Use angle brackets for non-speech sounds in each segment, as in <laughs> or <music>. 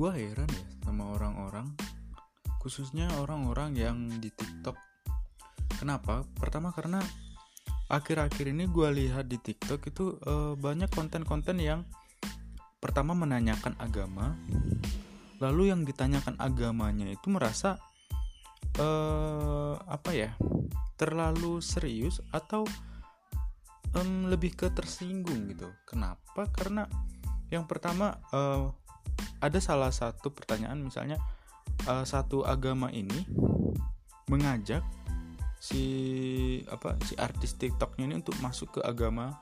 gue heran ya sama orang-orang khususnya orang-orang yang di TikTok. Kenapa? Pertama karena akhir-akhir ini gue lihat di TikTok itu uh, banyak konten-konten yang pertama menanyakan agama lalu yang ditanyakan agamanya itu merasa uh, apa ya terlalu serius atau um, lebih ke tersinggung gitu. Kenapa? Karena yang pertama uh, ada salah satu pertanyaan misalnya uh, satu agama ini mengajak si apa si artis TikToknya ini untuk masuk ke agama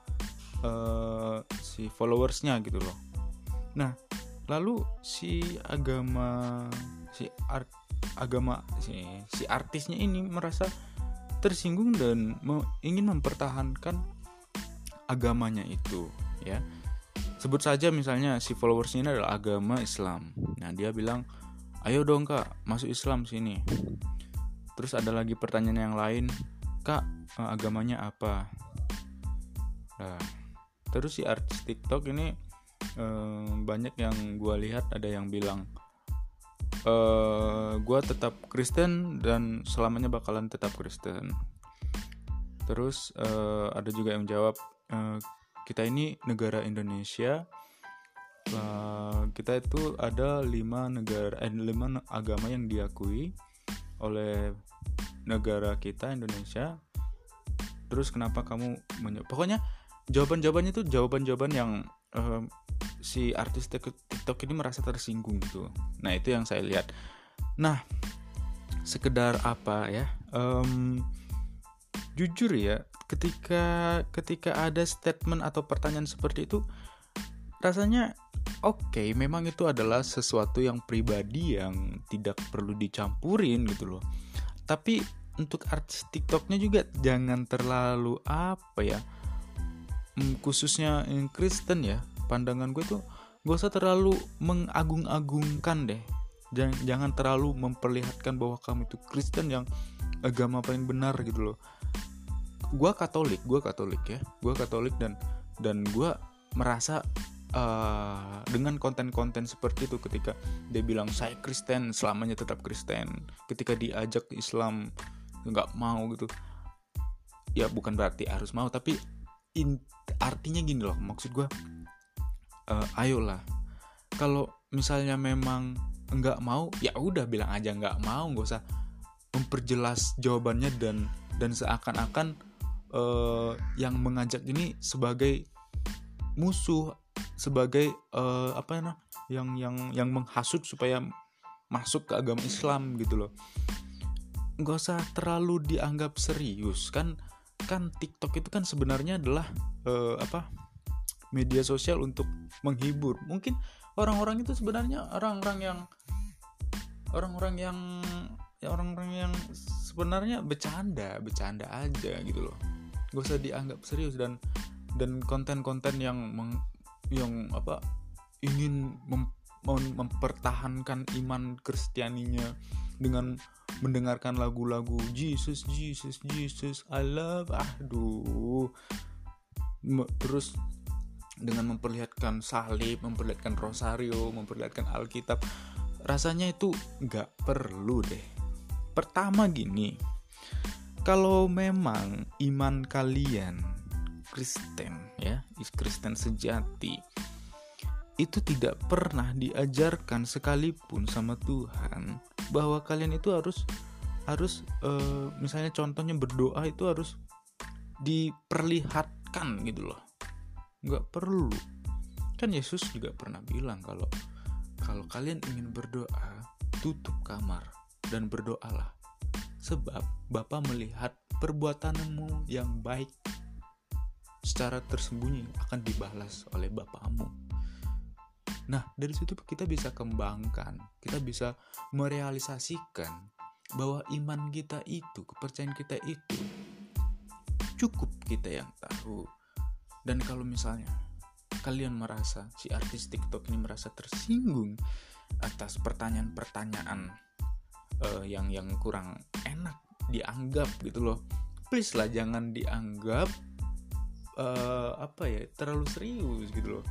uh, si followersnya gitu loh. Nah lalu si agama si art agama si si artisnya ini merasa tersinggung dan ingin mempertahankan agamanya itu ya sebut saja misalnya si followersnya ini adalah agama Islam. Nah dia bilang ayo dong kak masuk Islam sini. Terus ada lagi pertanyaan yang lain kak eh, agamanya apa? Nah terus si artis TikTok ini eh, banyak yang gue lihat ada yang bilang eh, gue tetap Kristen dan selamanya bakalan tetap Kristen. Terus eh, ada juga yang jawab kita ini negara Indonesia uh, kita itu ada lima negara eh, lima agama yang diakui oleh negara kita Indonesia. Terus kenapa kamu pokoknya jawaban-jawabannya itu jawaban-jawaban yang uh, si artis TikTok ini merasa tersinggung gitu. Nah itu yang saya lihat. Nah sekedar apa ya? Um, jujur ya ketika ketika ada statement atau pertanyaan seperti itu rasanya oke okay, memang itu adalah sesuatu yang pribadi yang tidak perlu dicampurin gitu loh. Tapi untuk artis TikToknya juga jangan terlalu apa ya hmm, khususnya yang Kristen ya pandangan gue tuh gak usah terlalu mengagung-agungkan deh. Jangan jangan terlalu memperlihatkan bahwa kamu itu Kristen yang agama paling benar gitu loh gue Katolik gue Katolik ya. Gue Katolik dan dan gue merasa uh, dengan konten-konten seperti itu ketika dia bilang saya Kristen selamanya tetap Kristen. Ketika diajak Islam nggak mau gitu. Ya bukan berarti harus mau tapi in, artinya gini loh maksud gue uh, ayolah. Kalau misalnya memang nggak mau ya udah bilang aja nggak mau nggak usah memperjelas jawabannya dan dan seakan-akan uh, yang mengajak ini sebagai musuh sebagai uh, apa ya yang yang yang menghasut supaya masuk ke agama Islam gitu loh. Nggak usah terlalu dianggap serius. Kan kan TikTok itu kan sebenarnya adalah uh, apa media sosial untuk menghibur. Mungkin orang-orang itu sebenarnya orang-orang yang orang-orang yang ya orang-orang yang sebenarnya bercanda bercanda aja gitu loh gak usah dianggap serius dan dan konten-konten yang meng, yang apa ingin mem, mempertahankan iman Kristianinya dengan mendengarkan lagu-lagu Jesus Jesus Jesus I love aduh. Terus dengan memperlihatkan salib memperlihatkan rosario memperlihatkan Alkitab rasanya itu nggak perlu deh. Pertama gini kalau memang iman kalian Kristen ya Kristen sejati itu tidak pernah diajarkan sekalipun sama Tuhan bahwa kalian itu harus harus uh, misalnya contohnya berdoa itu harus diperlihatkan gitu loh. Nggak perlu. Kan Yesus juga pernah bilang kalau kalau kalian ingin berdoa tutup kamar dan berdoalah sebab Bapa melihat perbuatanmu yang baik secara tersembunyi akan dibalas oleh Bapamu. Nah, dari situ kita bisa kembangkan, kita bisa merealisasikan bahwa iman kita itu, kepercayaan kita itu cukup kita yang tahu. Dan kalau misalnya kalian merasa si artis TikTok ini merasa tersinggung atas pertanyaan-pertanyaan uh, yang yang kurang dianggap gitu loh. Please lah jangan dianggap uh, apa ya terlalu serius gitu loh.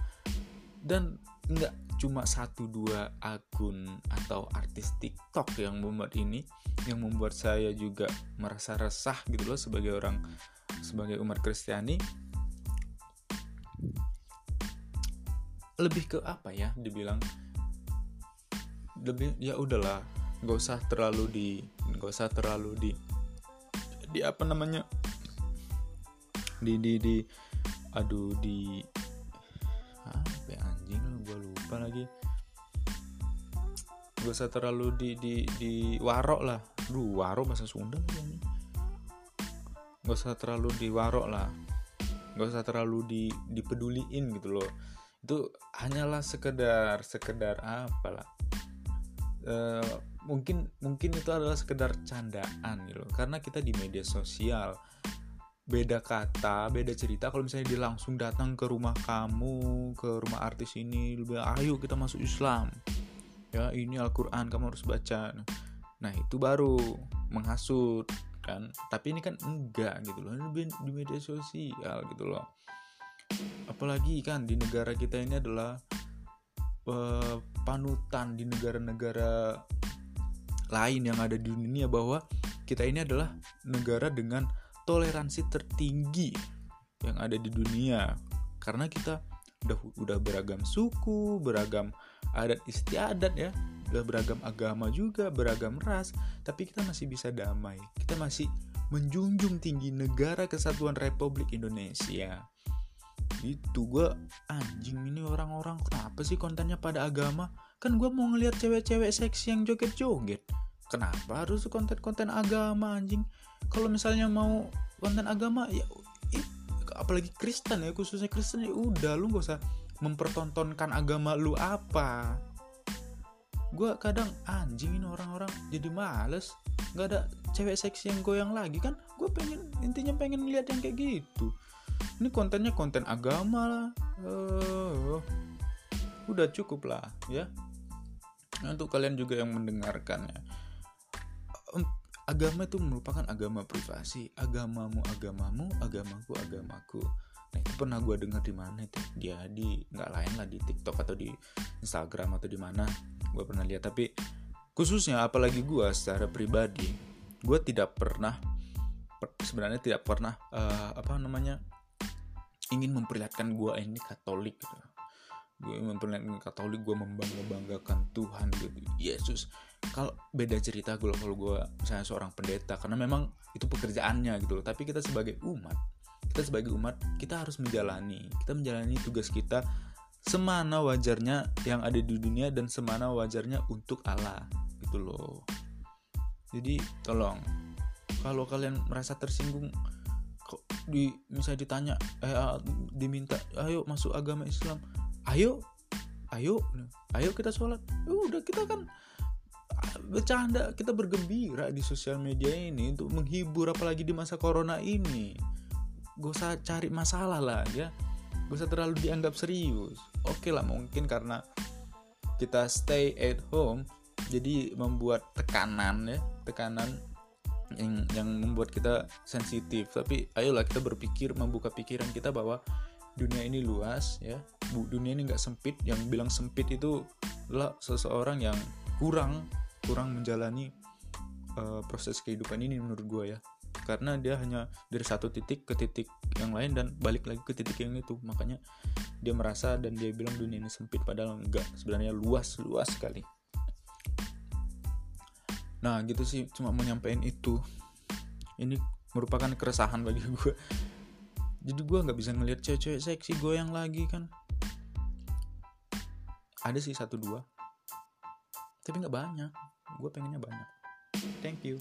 Dan nggak cuma satu dua akun atau artis TikTok yang membuat ini yang membuat saya juga merasa resah gitu loh sebagai orang sebagai umat Kristiani. Lebih ke apa ya dibilang? Lebih ya udahlah nggak usah terlalu di nggak usah terlalu di di apa namanya? Di di di aduh di apa ya, anjing gue lupa lagi. Gak usah terlalu di di di warok lah. Duh warok bahasa Sunda lagi gak usah terlalu di warok lah. Gak usah terlalu di dipeduliin gitu loh. Itu hanyalah sekedar sekedar apalah e, mungkin mungkin itu adalah sekedar candaan gitu karena kita di media sosial beda kata, beda cerita kalau misalnya dia langsung datang ke rumah kamu, ke rumah artis ini, lebih ayo kita masuk Islam. Ya, ini Al-Qur'an kamu harus baca. Nah, itu baru menghasut kan. Tapi ini kan enggak gitu loh. Ini di media sosial gitu loh. Apalagi kan di negara kita ini adalah panutan di negara-negara lain yang ada di dunia bahwa kita ini adalah negara dengan toleransi tertinggi yang ada di dunia karena kita udah udah beragam suku, beragam adat istiadat ya, udah beragam agama juga, beragam ras, tapi kita masih bisa damai. Kita masih menjunjung tinggi negara kesatuan Republik Indonesia. Itu gue anjing ini orang-orang kenapa sih kontennya pada agama? Kan gue mau ngeliat cewek-cewek seksi yang joget-joget. Kenapa harus konten-konten agama anjing? kalau misalnya mau konten agama ya apalagi Kristen ya khususnya Kristen ya udah lu gak usah mempertontonkan agama lu apa gue kadang anjing ini orang-orang jadi males nggak ada cewek seksi yang goyang lagi kan gue pengen intinya pengen lihat yang kayak gitu ini kontennya konten agama lah. Uh, udah cukup lah ya. Untuk kalian juga yang mendengarkannya agama itu merupakan agama privasi. Agamamu agamamu agamaku agamaku. Nah itu pernah gue dengar di mana itu? Dia di nggak lain lah di TikTok atau di Instagram atau di mana. Gue pernah lihat tapi khususnya apalagi gue secara pribadi gue tidak pernah per, sebenarnya tidak pernah uh, apa namanya ingin memperlihatkan gue ini Katolik gitu. Gue memperlihatkan Katolik gue membangga banggakan Tuhan gitu. Yesus kalau beda cerita gue kalau gue misalnya seorang pendeta karena memang itu pekerjaannya gitu loh. Tapi kita sebagai umat kita sebagai umat kita harus menjalani. Kita menjalani tugas kita semana wajarnya yang ada di dunia dan semana wajarnya untuk Allah gitu loh. Jadi tolong kalau kalian merasa tersinggung di misalnya ditanya eh diminta ayo masuk agama Islam. Ayo ayo ayo kita sholat. Ya udah kita kan bercanda kita bergembira di sosial media ini untuk menghibur apalagi di masa corona ini. Gak usah cari masalah lah ya. Gak usah terlalu dianggap serius. Oke lah mungkin karena kita stay at home jadi membuat tekanan ya tekanan yang yang membuat kita sensitif. Tapi ayolah kita berpikir membuka pikiran kita bahwa dunia ini luas ya. Dunia ini nggak sempit. Yang bilang sempit itu adalah seseorang yang kurang kurang menjalani uh, proses kehidupan ini menurut gue ya. Karena dia hanya dari satu titik ke titik yang lain dan balik lagi ke titik yang itu. Makanya dia merasa dan dia bilang dunia ini sempit padahal enggak sebenarnya luas luas sekali nah gitu sih cuma mau nyampein itu. Ini merupakan keresahan bagi <laughs> gue jadi gue nggak bisa ngelihat cewek-cewek seksi goyang lagi kan? Ada sih satu dua. Tapi nggak banyak. Gue pengennya banyak. Thank you